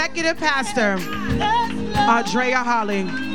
executive pastor, Audrea Holley.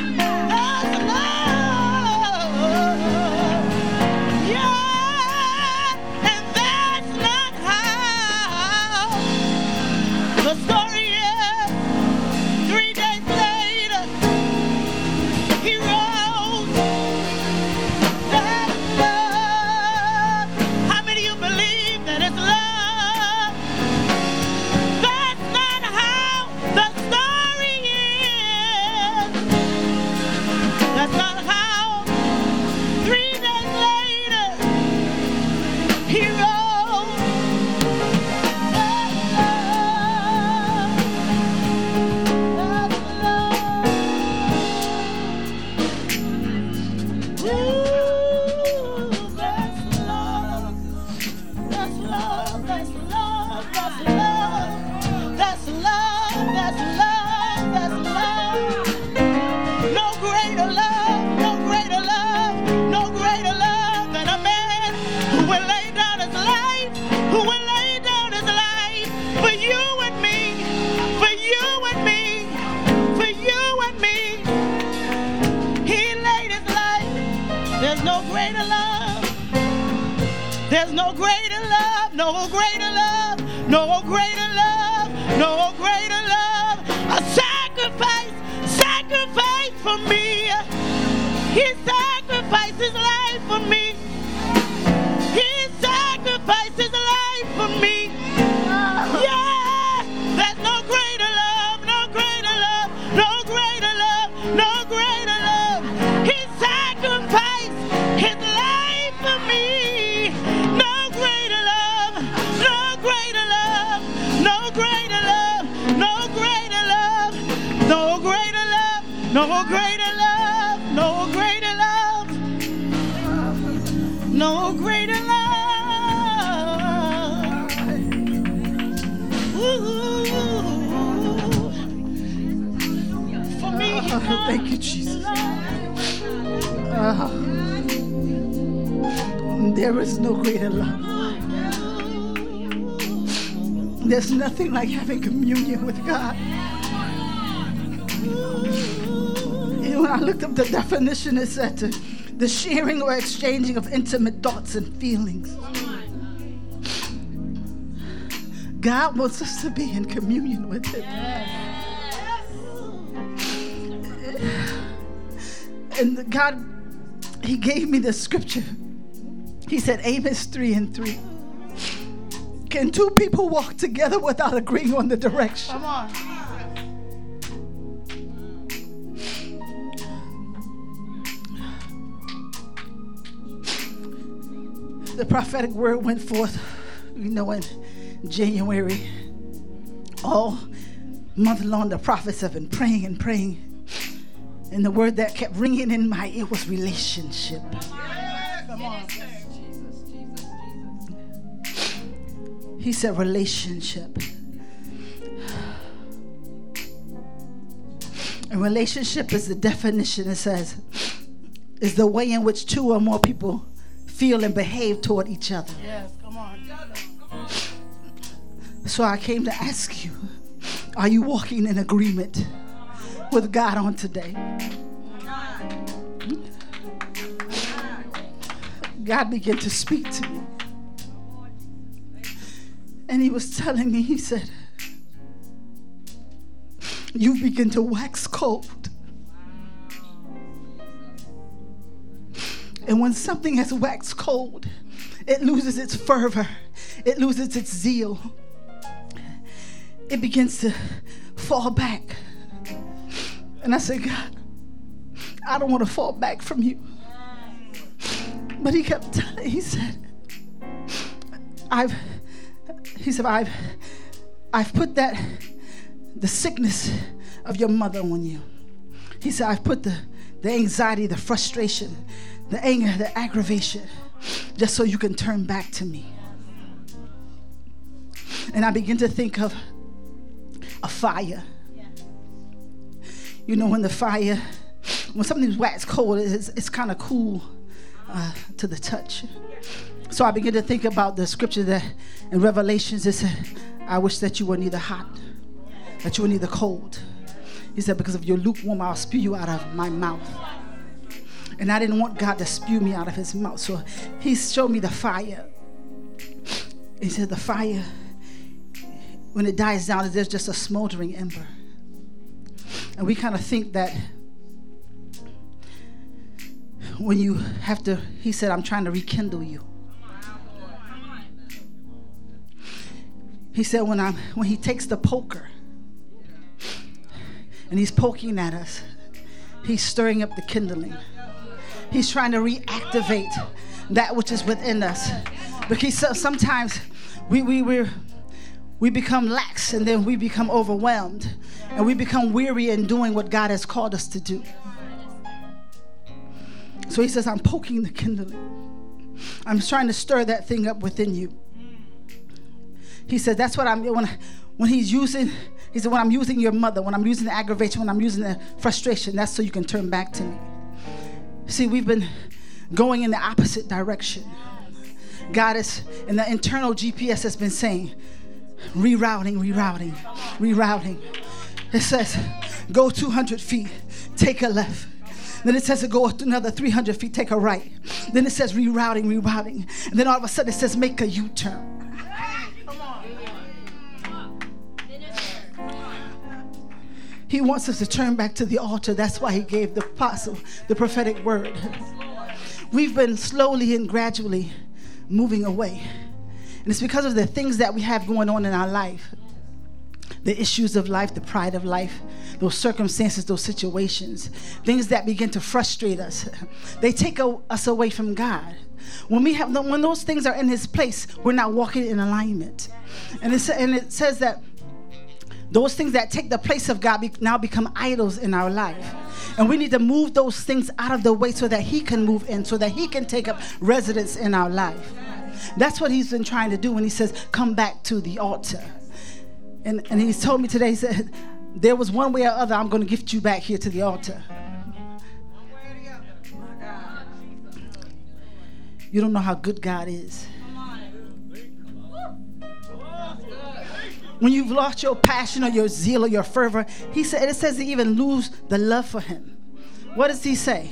Nothing like having communion with God. when I looked up the definition, it said to, the sharing or exchanging of intimate thoughts and feelings. God wants us to be in communion with Him. And God, He gave me the scripture. He said, Amos 3 and 3. Can two people walk together without agreeing on the direction? Come on. The prophetic word went forth, you know, in January. All month long, the prophets have been praying and praying. And the word that kept ringing in my ear was relationship. Come on. He said, relationship. And relationship is the definition, it says, is the way in which two or more people feel and behave toward each other. Yes, come on. So I came to ask you are you walking in agreement with God on today? God began to speak to me. And he was telling me, he said, You begin to wax cold. And when something has waxed cold, it loses its fervor, it loses its zeal, it begins to fall back. And I said, God, I don't want to fall back from you. But he kept telling, he said, I've he said, I've, I've put that, the sickness of your mother on you. He said, I've put the, the anxiety, the frustration, the anger, the aggravation, just so you can turn back to me. And I begin to think of a fire. You know, when the fire, when something's wax cold, it's, it's kind of cool uh, to the touch. So I began to think about the scripture that in Revelations it said, I wish that you were neither hot that you were neither cold. He said, Because of your lukewarm, I'll spew you out of my mouth. And I didn't want God to spew me out of his mouth. So he showed me the fire. He said, The fire, when it dies down, there's just a smoldering ember. And we kind of think that when you have to, he said, I'm trying to rekindle you. He said, when, I'm, when he takes the poker and he's poking at us, he's stirring up the kindling. He's trying to reactivate that which is within us. Because sometimes we, we, we we become lax and then we become overwhelmed and we become weary in doing what God has called us to do. So he says, I'm poking the kindling. I'm trying to stir that thing up within you. He said, That's what I'm when when he's using, he said, when I'm using your mother, when I'm using the aggravation, when I'm using the frustration, that's so you can turn back to me. See, we've been going in the opposite direction. God is, and the internal GPS has been saying, rerouting, rerouting, rerouting. It says, go 200 feet, take a left. Then it says to go another 300 feet, take a right. Then it says rerouting, rerouting. And then all of a sudden it says make a U turn. He wants us to turn back to the altar. That's why he gave the apostle the prophetic word. We've been slowly and gradually moving away. And it's because of the things that we have going on in our life the issues of life, the pride of life, those circumstances, those situations, things that begin to frustrate us. They take a, us away from God. When we have when those things are in His place, we're not walking in alignment. And it, and it says that those things that take the place of God be, now become idols in our life. And we need to move those things out of the way so that He can move in, so that He can take up residence in our life. That's what He's been trying to do when He says, Come back to the altar. And, and He's told me today, He said, There was one way or other, I'm going to gift you back here to the altar. You don't know how good God is. when you've lost your passion or your zeal or your fervor, he said it says to even lose the love for him. What does he say?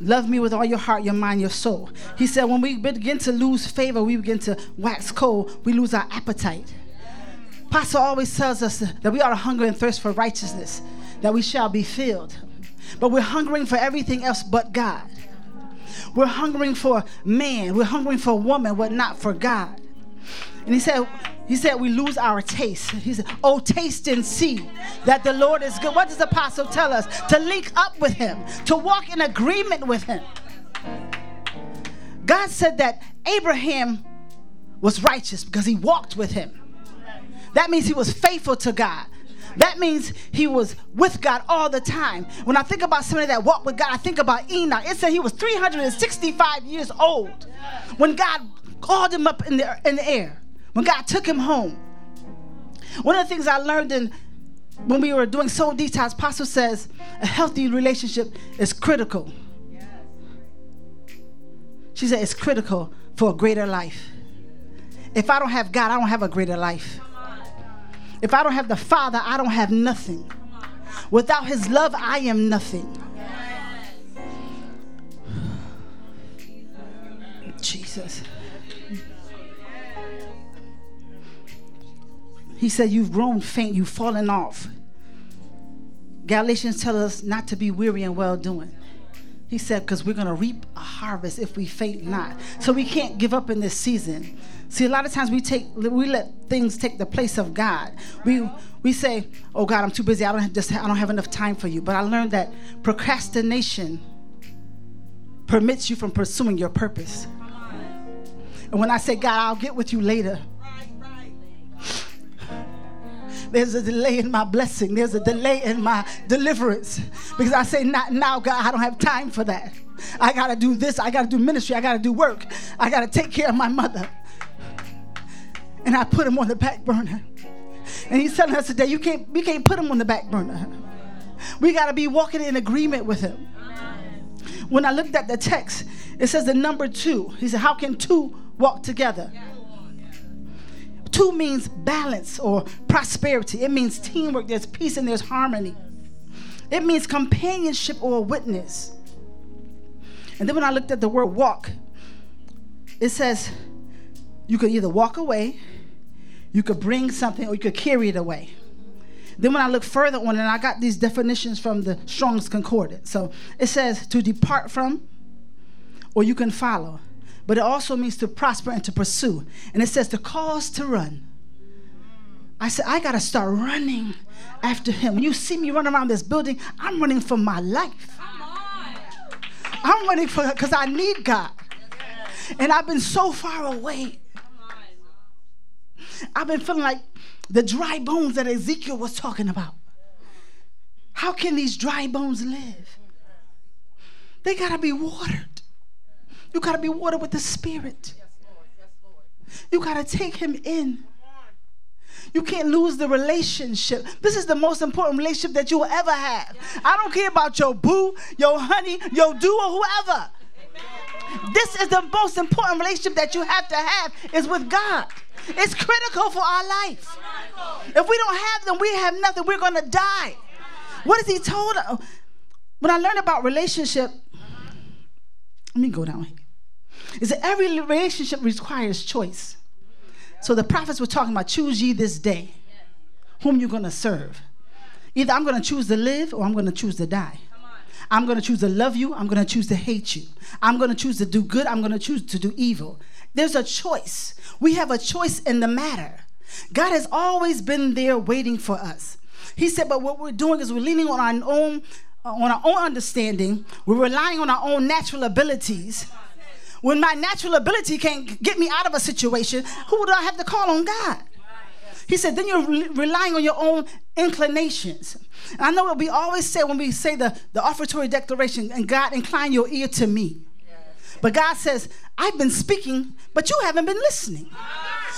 Love me with all your heart, your mind, your soul. He said when we begin to lose favor, we begin to wax cold, we lose our appetite. Pastor always tells us that we to hunger and thirst for righteousness, that we shall be filled. But we're hungering for everything else but God. We're hungering for man, we're hungering for woman, but not for God. And he said, he said we lose our taste. He said, Oh, taste and see that the Lord is good. What does the apostle tell us? To link up with him, to walk in agreement with him. God said that Abraham was righteous because he walked with him. That means he was faithful to God. That means he was with God all the time. When I think about somebody that walked with God, I think about Enoch. It said he was 365 years old when God called him up in the, in the air when God took him home. One of the things I learned in when we were doing soul detox, Pastor says a healthy relationship is critical. She said it's critical for a greater life. If I don't have God, I don't have a greater life. If I don't have the Father, I don't have nothing. Without His love, I am nothing. Jesus. He said, You've grown faint, you've fallen off. Galatians tell us not to be weary and well doing. He said, because we're going to reap a harvest if we faint not. So we can't give up in this season. See, a lot of times we take we let things take the place of God. We we say, "Oh God, I'm too busy. I don't have just I don't have enough time for you." But I learned that procrastination permits you from pursuing your purpose. And when I say, "God, I'll get with you later," There's a delay in my blessing. There's a delay in my deliverance. Because I say, not now, God, I don't have time for that. I got to do this. I got to do ministry. I got to do work. I got to take care of my mother. And I put him on the back burner. And he's telling us today, you can't, we can't put him on the back burner. We got to be walking in agreement with him. When I looked at the text, it says the number two. He said, How can two walk together? Two means balance or prosperity. It means teamwork. There's peace and there's harmony. It means companionship or witness. And then when I looked at the word walk, it says you could either walk away, you could bring something, or you could carry it away. Then when I look further on, and I got these definitions from the Strong's Concordance. So it says to depart from, or you can follow. But it also means to prosper and to pursue. And it says to cause to run. I said, I got to start running after him. When you see me run around this building, I'm running for my life. I'm running for because I need God. And I've been so far away. I've been feeling like the dry bones that Ezekiel was talking about. How can these dry bones live? They got to be watered. You got to be watered with the Spirit. You got to take Him in. You can't lose the relationship. This is the most important relationship that you will ever have. I don't care about your boo, your honey, your do, or whoever. This is the most important relationship that you have to have is with God. It's critical for our life. If we don't have them, we have nothing. We're going to die. What has he told us? When I learned about relationship, let me go down here. Is that every relationship requires choice. So the prophets were talking about choose ye this day whom you're going to serve. Either I'm going to choose to live or I'm going to choose to die. I'm going to choose to love you. I'm going to choose to hate you. I'm going to choose to do good. I'm going to choose to do evil. There's a choice. We have a choice in the matter. God has always been there waiting for us. He said, but what we're doing is we're leaning on our own on our own understanding. We're relying on our own natural abilities. When my natural ability can't get me out of a situation, who do I have to call on God? He said, then you're relying on your own inclinations. And I know what we always say when we say the, the offertory declaration, and God, incline your ear to me. But God says, I've been speaking, but you haven't been listening.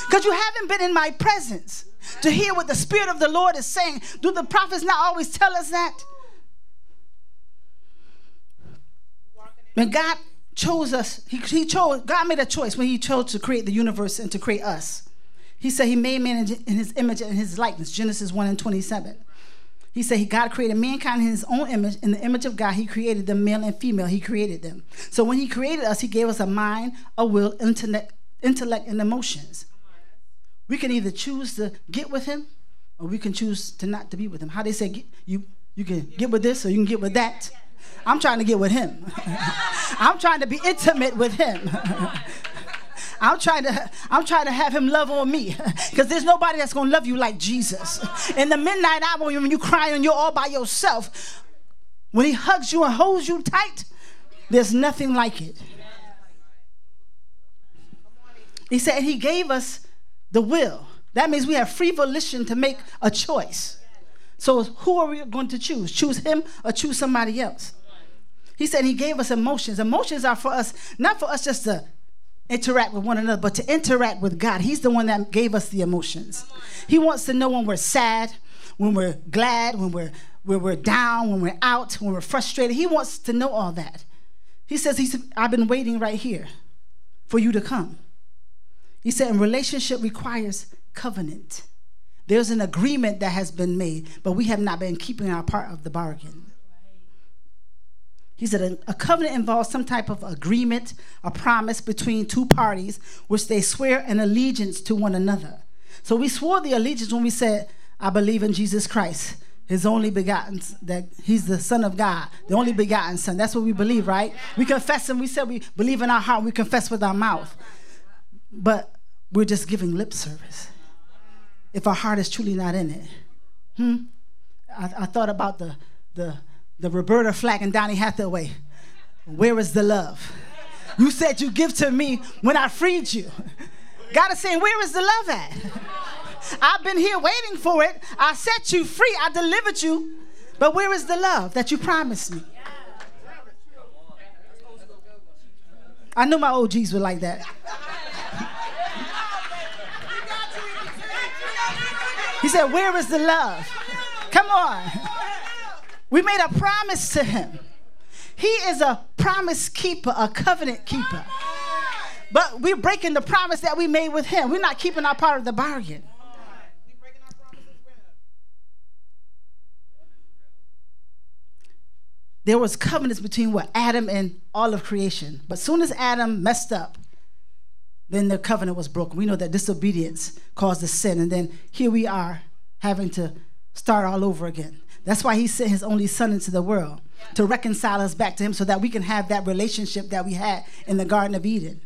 Because you haven't been in my presence to hear what the Spirit of the Lord is saying. Do the prophets not always tell us that? When God chose us, he, he chose, God made a choice when he chose to create the universe and to create us. He said he made man in his image and his likeness, Genesis 1 and 27. He said he God created mankind in his own image. In the image of God, he created them male and female. He created them. So when he created us, he gave us a mind, a will, intellect, intellect and emotions. We can either choose to get with him or we can choose to not to be with him. How they say you you can get with this or you can get with that. I'm trying to get with him. I'm trying to be intimate with him. I'm trying to I'm trying to have him love on me because there's nobody that's gonna love you like Jesus. In the midnight hour when you cry and you're all by yourself, when he hugs you and holds you tight, there's nothing like it. He said he gave us the will. That means we have free volition to make a choice. So who are we going to choose? Choose him or choose somebody else? He said he gave us emotions. Emotions are for us, not for us just to interact with one another, but to interact with God. He's the one that gave us the emotions. He wants to know when we're sad, when we're glad, when we're when we're down, when we're out, when we're frustrated. He wants to know all that. He says, he said, I've been waiting right here for you to come. He said, and relationship requires covenant. There's an agreement that has been made, but we have not been keeping our part of the bargain. He said a, covenant involves some type of agreement, a promise between two parties, which they swear an allegiance to one another. So we swore the allegiance when we said, I believe in Jesus Christ, his only begotten, that he's the Son of God, the only begotten Son. That's what we believe, right? We confess and we said we believe in our heart, we confess with our mouth. But we're just giving lip service. If our heart is truly not in it. Hmm? I, I thought about the, the the Roberta Flack and Donny Hathaway. Where is the love? You said you give to me when I freed you. God is saying, Where is the love at? I've been here waiting for it. I set you free. I delivered you. But where is the love that you promised me? I knew my OGs were like that. He said, Where is the love? Come on. We made a promise to him. He is a promise keeper, a covenant keeper. But we're breaking the promise that we made with him. We're not keeping our part of the bargain. There was covenants between what Adam and all of creation. But soon as Adam messed up, then the covenant was broken. We know that disobedience caused the sin, and then here we are having to start all over again. That's why he sent his only son into the world to reconcile us back to him so that we can have that relationship that we had in the Garden of Eden.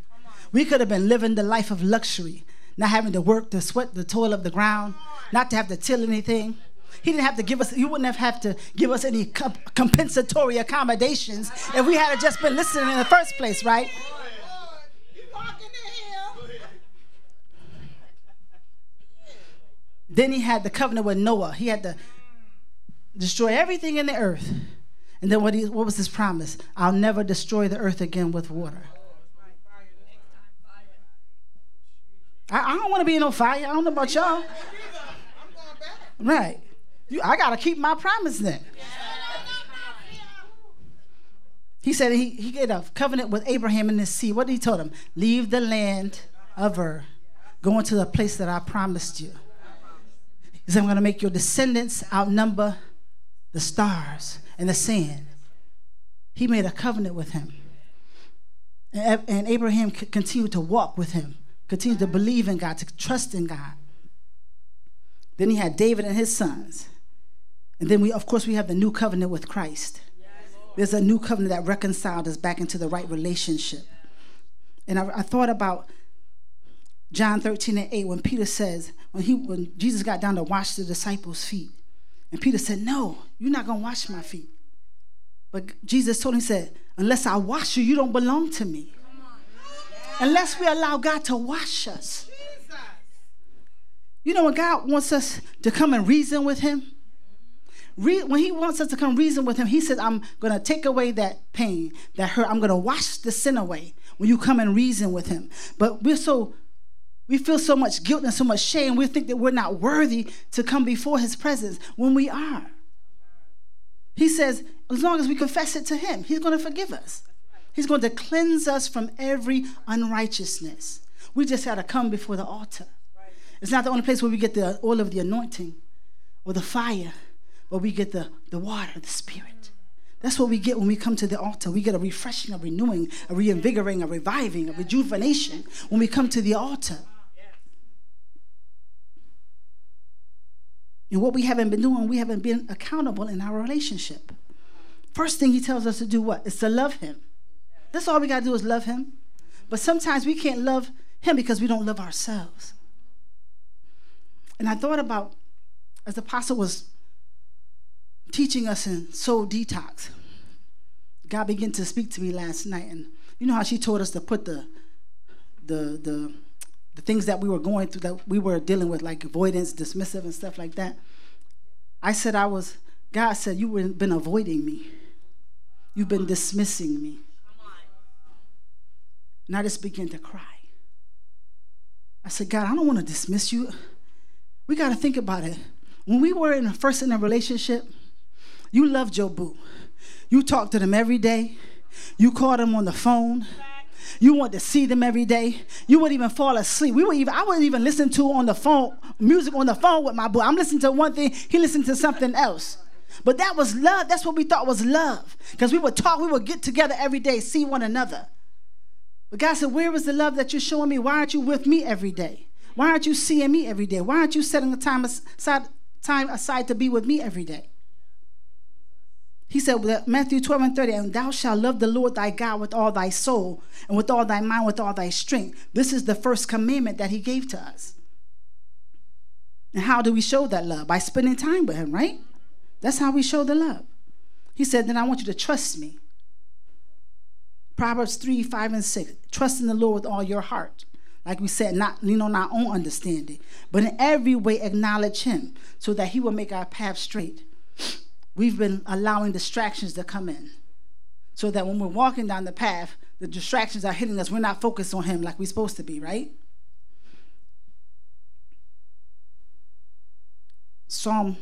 We could have been living the life of luxury, not having to work, to sweat the toil of the ground, not to have to till anything. He didn't have to give us, he wouldn't have had to give us any comp- compensatory accommodations if we had just been listening in the first place, right? Then he had the covenant with Noah. He had to destroy everything in the earth. And then what, he, what was his promise? I'll never destroy the earth again with water. I, I don't want to be in no fire. I don't know about y'all. Right. You, I got to keep my promise then. He said he, he did a covenant with Abraham in the sea. What did he told him? Leave the land of Ur. Go into the place that I promised you. He said, I'm going to make your descendants outnumber the stars and the sand. He made a covenant with him. And, Abraham continued to walk with him, continued to believe in God, to trust in God. Then he had David and his sons. And then we, of course, we have the new covenant with Christ. There's a new covenant that reconciled us back into the right relationship. And I, I thought about John 13 and 8 when Peter says, when he when Jesus got down to wash the disciples' feet. And Peter said, No, you're not gonna wash my feet. But Jesus told him, he said, Unless I wash you, you don't belong to me. Unless we allow God to wash us. You know, when God wants us to come and reason with Him, when He wants us to come reason with Him, He says, I'm going to take away that pain, that hurt. I'm going to wash the sin away when you come and reason with Him. But we're so we feel so much guilt and so much shame. We think that we're not worthy to come before his presence when we are. He says, as long as we confess it to him, he's going to forgive us. He's going to cleanse us from every unrighteousness. We just got to come before the altar. It's not the only place where we get the oil of the anointing or the fire, but we get the, the water, the spirit. That's what we get when we come to the altar. We get a refreshing, a renewing, a reinvigorating, a reviving, a rejuvenation when we come to the altar. And what we haven't been doing, we haven't been accountable in our relationship. First thing he tells us to do what? Is to love him. That's all we got to do is love him. But sometimes we can't love him because we don't love ourselves. And I thought about, as the apostle was teaching us in Soul Detox, God began to speak to me last night. And you know how she told us to put the, the, the, the things that we were going through that we were dealing with, like avoidance, dismissive, and stuff like that. I said, I was, God said, You've been avoiding me. You've been dismissing me. And I just began to cry. I said, God, I don't want to dismiss you. We got to think about it. When we were in first in a relationship, you loved your boo. You talked to them every day. You called them on the phone. You want to see them every day. You wouldn't even fall asleep. We would even I wouldn't even listen to on the phone music on the phone with my boy. I'm listening to one thing, he listened to something else. But that was love. That's what we thought was love. Because we would talk, we would get together every day, see one another. But God said, Where is the love that you're showing me? Why aren't you with me every day? Why aren't you seeing me every day? Why aren't you setting the time aside, time aside to be with me every day? He said, Matthew 12 and 30, and thou shalt love the Lord thy God with all thy soul, and with all thy mind, with all thy strength. This is the first commandment that he gave to us. And how do we show that love? By spending time with him, right? That's how we show the love. He said, Then I want you to trust me. Proverbs 3, 5, and 6. Trust in the Lord with all your heart. Like we said, not lean on our own understanding, but in every way acknowledge him so that he will make our path straight we've been allowing distractions to come in. So that when we're walking down the path, the distractions are hitting us. We're not focused on Him like we're supposed to be, right? Psalm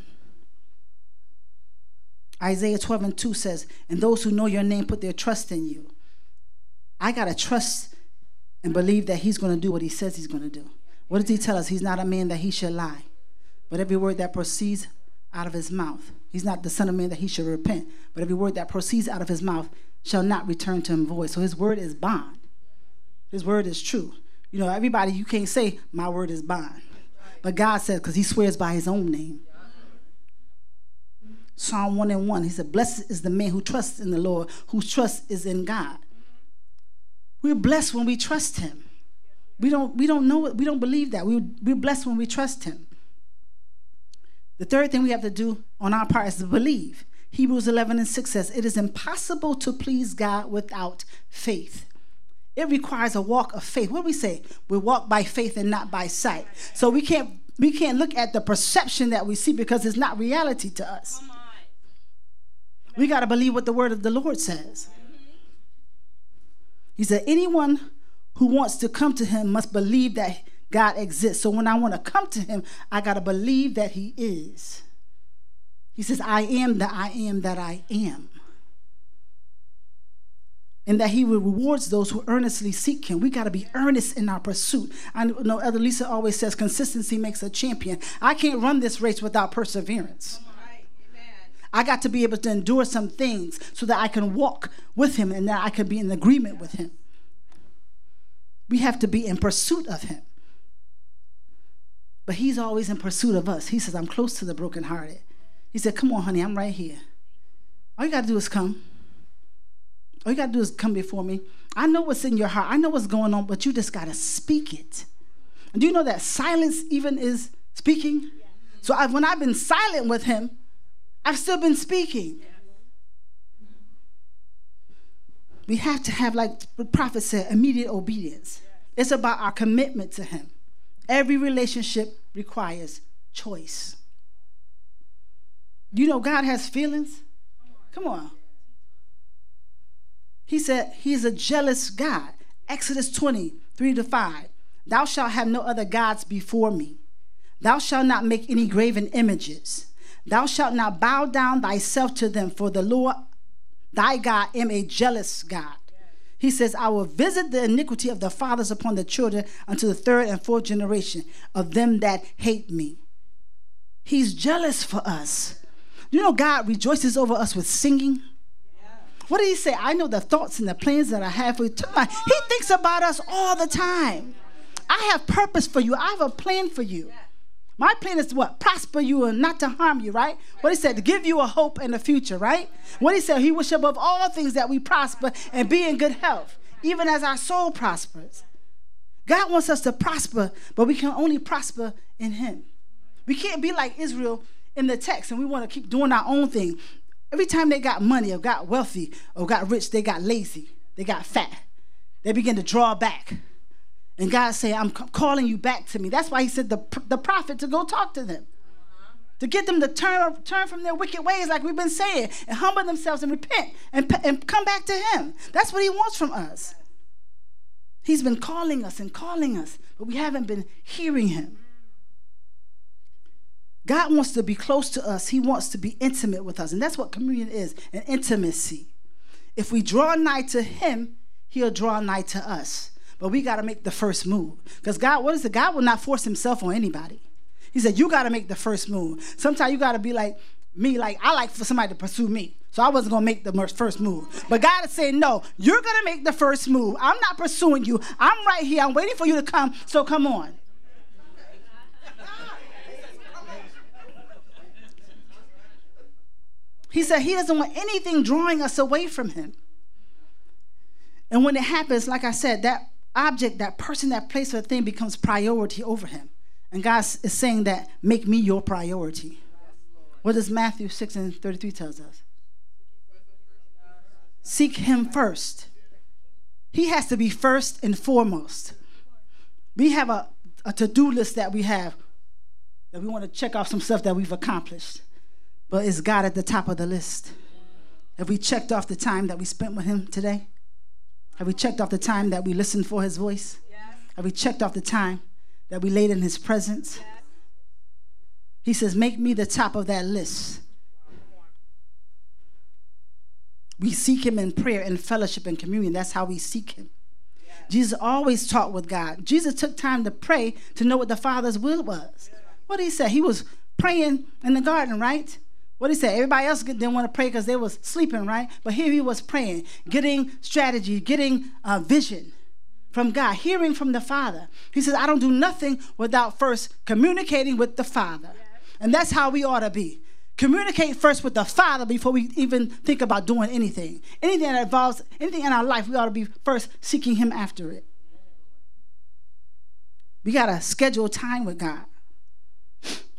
Isaiah 12 and 2 says, And those who know your name put their trust in you. I got to trust and believe that he's going to do what he says he's going to do. What does he tell us? He's not a man that he should lie, but every word that proceeds out of his mouth. He's not the son of man that he should repent, but every word that proceeds out of his mouth shall not return to him void. So his word is bond. His word is true. You know, everybody, you can't say, my word is bond. But God says, because he swears by his own name. Psalm 1 and 1, he said, Blessed is the man who trusts in the Lord, whose trust is in God. We're blessed when we trust him. We don't, we don't know it, we don't believe that. We, we're blessed when we trust him. The third thing we have to do on our part is to believe. Hebrews 11 and 6 says, It is impossible to please God without faith. It requires a walk of faith. What do we say? We walk by faith and not by sight. So we can't we can't look at the perception that we see because it's not reality to us. We got to believe what the word of the Lord says. He said, anyone who wants to come to him must believe that God exists. So when I want to come to him, I got to believe that he is. He says, I am that I am that I am. And that he rewards those who earnestly seek him. We got to be earnest in our pursuit. I know Elder Lisa always says consistency makes a champion. I can't run this race without perseverance. I got to be able to endure some things so that I can walk with him and that I can be in agreement with him. We have to be in pursuit of him. But he's always in pursuit of us. He says, I'm close to the brokenhearted. He said, Come on, honey, I'm right here. All you got to do is come. All you got to do is come before me. I know what's in your heart. I know what's going on, but you just got to speak it. And do you know that silence even is speaking? So I, when I've been silent with him, I've still been speaking. We have to have, like the prophet said, immediate obedience. It's about our commitment to him. Every relationship requires choice. You know, God has feelings. Come on. He said he's a jealous God. Exodus 20, 3 to 5. Thou shalt have no other gods before me. Thou shalt not make any graven images. Thou shalt not bow down thyself to them, for the Lord thy God am a jealous God. He says, I will visit the iniquity of the fathers upon the children unto the third and fourth generation of them that hate me. He's jealous for us. You know, God rejoices over us with singing. What did he say? I know the thoughts and the plans that I have for you. He thinks about us all the time. I have purpose for you. I have a plan for you. My plan is to what? Prosper you and not to harm you, right? What he said, to give you a hope and a future, right? What he said, he wish above all things that we prosper and be in good health, even as our soul prospers. God wants us to prosper, but we can only prosper in him. We can't be like Israel in the text and we want to keep doing our own thing. Every time they got money or got wealthy or got rich, they got lazy. They got fat. They begin to draw back. And God said, I'm calling you back to me. That's why he said the, the prophet to go talk to them. Uh-huh. To get them to turn, turn from their wicked ways, like we've been saying, and humble themselves and repent and, and come back to him. That's what he wants from us. He's been calling us and calling us, but we haven't been hearing him. God wants to be close to us. He wants to be intimate with us. And that's what communion is an intimacy. If we draw nigh to Him, He'll draw nigh to us. But we got to make the first move. Because God, what is it? God will not force himself on anybody. He said, you got to make the first move. Sometimes you got to be like me, like I like for somebody to pursue me. So I wasn't going to make the first move. But God is saying, no, you're going to make the first move. I'm not pursuing you. I'm right here. I'm waiting for you to come. So come on. He said he doesn't want anything drawing us away from him. And when it happens, like I said, that object, that person, that place, or thing becomes priority over him. And God is saying that, make me your priority. What does Matthew 6 and 33 tells us? Seek him first. He has to be first and foremost. We have a, a to-do list that we have that we want to check off some stuff that we've accomplished. But is God at the top of the list? Have we checked off the time that we spent with him today? Have we checked off the time that we listened for his voice? Yes. Have we checked off the time that we laid in his presence? Yes. He says, Make me the top of that list. We seek him in prayer and fellowship and communion. That's how we seek him. Yes. Jesus always talked with God. Jesus took time to pray to know what the Father's will was. What did he say? He was praying in the garden, right? What he said, Everybody else didn't want to pray because they was sleeping, right? But here he was praying, getting strategy, getting uh, vision from God, hearing from the Father. He says, I don't do nothing without first communicating with the Father. And that's how we ought to be. Communicate first with the Father before we even think about doing anything. Anything that involves anything in our life, we ought to be first seeking Him after it. We got to schedule time with God.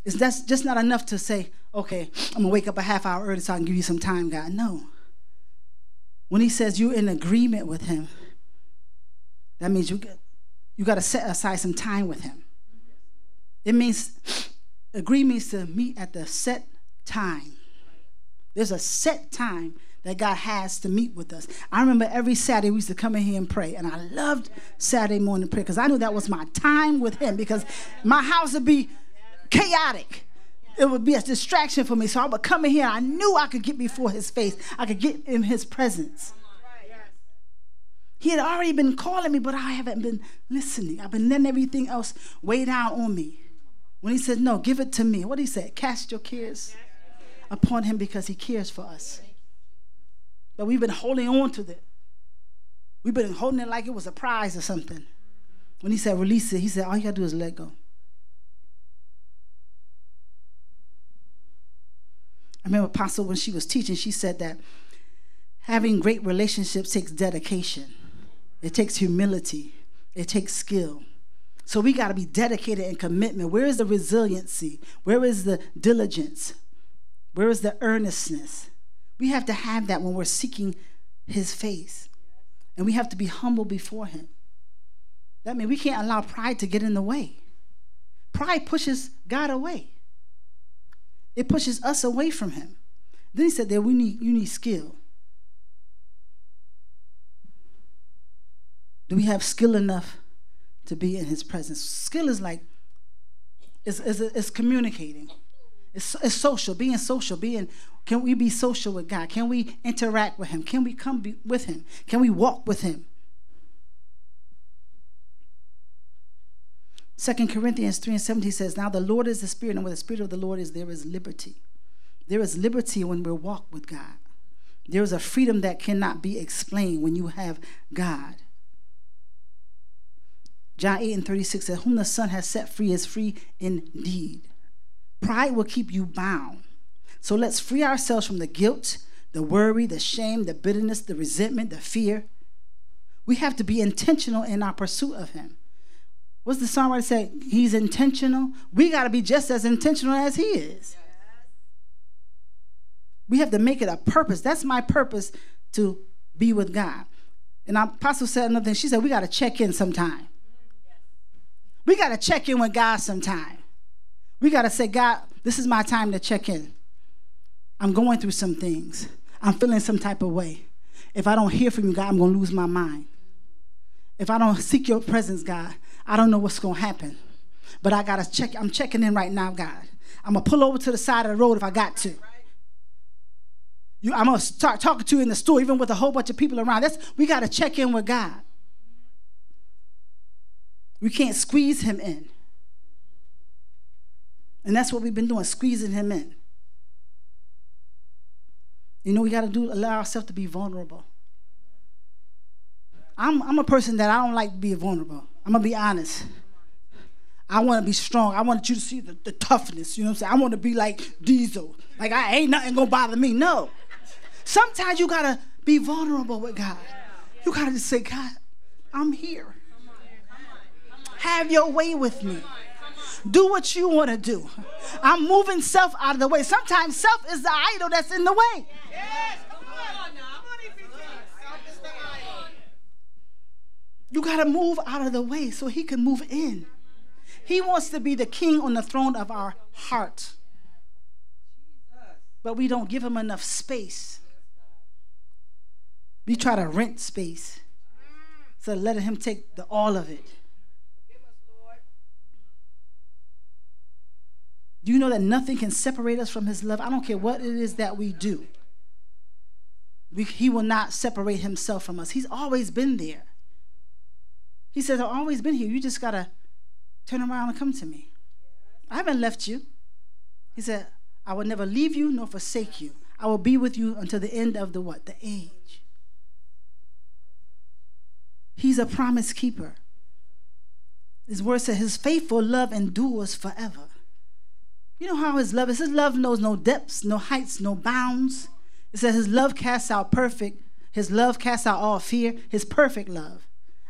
It's that's just not enough to say, okay, I'm gonna wake up a half hour early so I can give you some time, God. No. When He says you're in agreement with Him, that means you you got to set aside some time with Him. It means agree means to meet at the set time. There's a set time that God has to meet with us. I remember every Saturday we used to come in here and pray, and I loved Saturday morning prayer because I knew that was my time with Him because my house would be chaotic. It would be a distraction for me. So I would come in here. I knew I could get before His face. I could get in His presence. He had already been calling me, but I haven't been listening. I've been letting everything else weigh down on me. When He said, "No, give it to me," what He say? Cast your cares upon him because he cares for us. But we've been holding on to it. We've been holding it like it was a prize or something. When he said release it, he said, all you gotta do is let go. I remember Apostle when she was teaching, she said that having great relationships takes dedication. It takes humility. It takes skill. So we got to be dedicated and commitment. Where is the resiliency? Where is the diligence? Where is the earnestness? We have to have that when we're seeking his face. And we have to be humble before him. That means we can't allow pride to get in the way. Pride pushes God away. It pushes us away from him. Then he said that we need you need skill. Do we have skill enough to be in his presence? Skill is like it's, it's, it's communicating. It's, it's social, being social, being can we be social with God? Can we interact with him? Can we come be with him? Can we walk with him? Second Corinthians 3 and 17 says, Now the Lord is the Spirit, and where the Spirit of the Lord is, there is liberty. There is liberty when we walk with God. There is a freedom that cannot be explained when you have God. John 8 and 36 says, Whom the Son has set free is free indeed. Pride will keep you bound. So let's free ourselves from the guilt, the worry, the shame, the bitterness, the resentment, the fear. We have to be intentional in our pursuit of Him. What's the songwriter say? He's intentional. We got to be just as intentional as He is. We have to make it a purpose. That's my purpose to be with God. And apostle said another thing. She said, We got to check in sometime. We got to check in with God sometime. We got to say, God, this is my time to check in. I'm going through some things. I'm feeling some type of way. If I don't hear from you, God, I'm going to lose my mind. If I don't seek your presence, God, I don't know what's going to happen. But I got to check. I'm checking in right now, God. I'm going to pull over to the side of the road if I got to. You, I'm going to start talking to you in the store, even with a whole bunch of people around. That's, we got to check in with God. We can't squeeze him in. And that's what we've been doing, squeezing him in. You know, we got to do allow ourselves to be vulnerable. I'm, I'm a person that I don't like to be vulnerable. I'm gonna be honest. I want to be strong. I want you to see the, the toughness. You know what I'm saying? I want to be like Diesel. Like I ain't nothing gonna bother me. No. Sometimes you gotta be vulnerable with God. You gotta just say, God, I'm here. Have your way with me. Do what you want to do. I'm moving self out of the way. Sometimes self is the idol that's in the way. You got to move out of the way so he can move in. He wants to be the king on the throne of our heart. But we don't give him enough space. We try to rent space. So let him take the, all of it. Do you know that nothing can separate us from his love? I don't care what it is that we do. We, he will not separate himself from us. He's always been there. He says, I've always been here. You just got to turn around and come to me. I haven't left you. He said, I will never leave you nor forsake you. I will be with you until the end of the what? The age. He's a promise keeper. His word said his faithful love endures forever. You know how his love is? His love knows no depths, no heights, no bounds. It says his love casts out perfect, his love casts out all fear, his perfect love.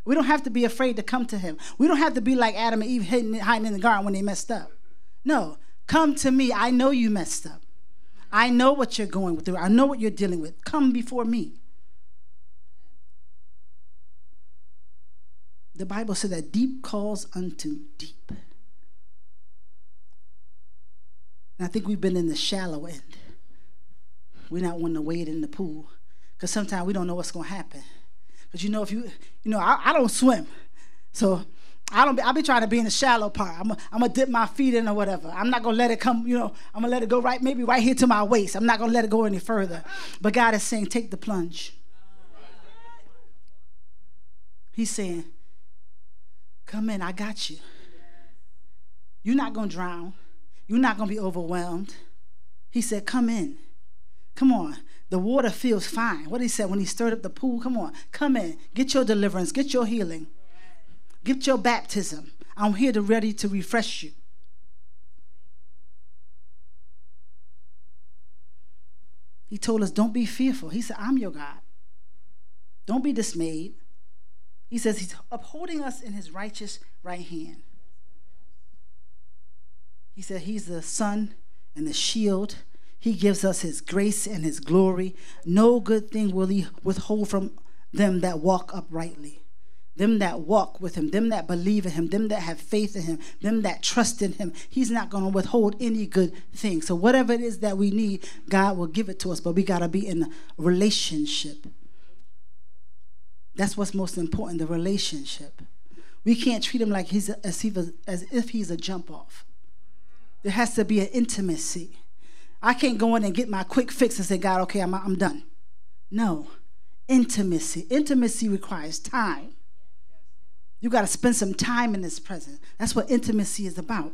We don't have to be afraid to come to him. We don't have to be like Adam and Eve hiding, hiding in the garden when they messed up. No, come to me. I know you messed up. I know what you're going through. I know what you're dealing with. Come before me. The Bible said that deep calls unto deep. And I think we've been in the shallow end. We're not wanting to wade in the pool because sometimes we don't know what's going to happen. Because you know, if you, you know, I, I don't swim. So I don't. I'll be trying to be in the shallow part. I'm. I'm gonna dip my feet in or whatever. I'm not gonna let it come. You know. I'm gonna let it go right, maybe right here to my waist. I'm not gonna let it go any further. But God is saying, take the plunge. He's saying, come in. I got you. You're not gonna drown. You're not gonna be overwhelmed. He said, come in. Come on. The water feels fine. What he said when he stirred up the pool. Come on. Come in. Get your deliverance. Get your healing. Get your baptism. I'm here to ready to refresh you. He told us, Don't be fearful. He said, I'm your God. Don't be dismayed. He says he's upholding us in his righteous right hand. He said he's the sun and the shield. He gives us his grace and his glory. No good thing will he withhold from them that walk uprightly them that walk with him, them that believe in him, them that have faith in him, them that trust in him. He's not going to withhold any good thing. So, whatever it is that we need, God will give it to us, but we got to be in a relationship. That's what's most important the relationship. We can't treat him like he's a, as, if, as if he's a jump off. There has to be an intimacy. I can't go in and get my quick fix and say, God, okay, I'm, I'm done. No, intimacy. Intimacy requires time. You got to spend some time in His presence. That's what intimacy is about.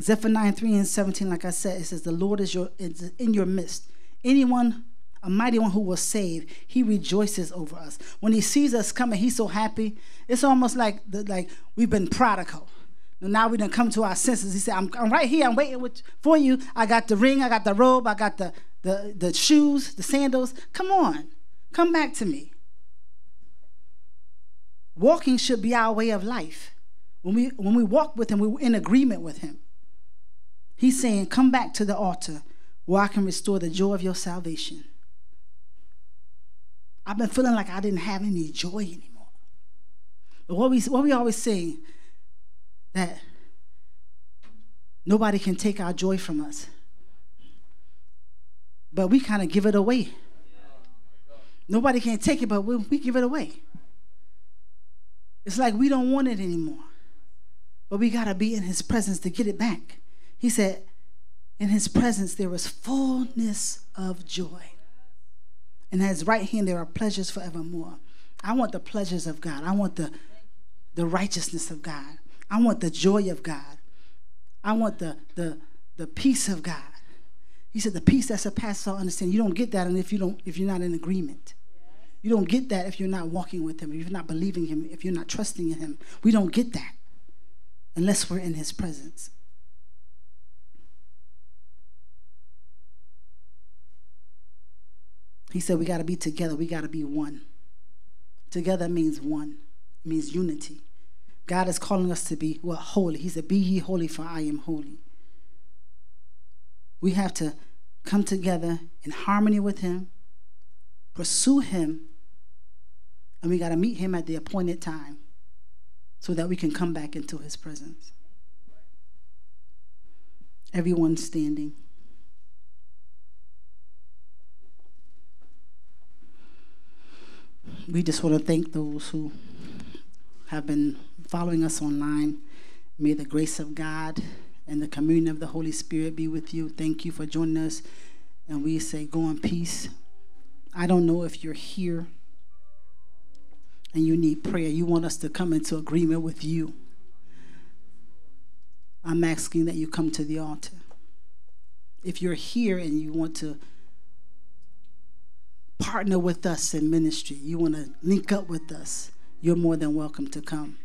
Zephaniah 3 and 17, like I said, it says, The Lord is your is in your midst. Anyone, a mighty one who will save, he rejoices over us. When he sees us coming, he's so happy. It's almost like the, like we've been prodigal. Now we done come to our senses. He said, I'm, I'm right here. I'm waiting with, for you. I got the ring. I got the robe. I got the, the, the shoes, the sandals. Come on. Come back to me. Walking should be our way of life. When we, when we walk with Him, we're in agreement with Him. He's saying, Come back to the altar where I can restore the joy of your salvation. I've been feeling like I didn't have any joy anymore. But what we, what we always say, that nobody can take our joy from us. But we kind of give it away. Nobody can take it, but we, we give it away. It's like we don't want it anymore. But we got to be in his presence to get it back. He said, In his presence there is fullness of joy. And at his right hand there are pleasures forevermore. I want the pleasures of God. I want the, the righteousness of God. I want the joy of God. I want the, the, the peace of God. He said, the peace that surpasses all understanding. You don't get that if you don't if you're not in agreement. You don't get that if you're not walking with Him, if you're not believing Him, if you're not trusting in Him. We don't get that unless we're in His presence. He said we got to be together, we got to be one. Together means one, it means unity. God is calling us to be what? Holy. He said, Be ye holy, for I am holy. We have to come together in harmony with Him, pursue Him, and we got to meet Him at the appointed time so that we can come back into His presence. Everyone standing. We just want to thank those who have been following us online. May the grace of God and the communion of the Holy Spirit be with you. Thank you for joining us. And we say, go in peace. I don't know if you're here and you need prayer, you want us to come into agreement with you, I'm asking that you come to the altar. If you're here and you want to partner with us in ministry, you want to link up with us, you're more than welcome to come.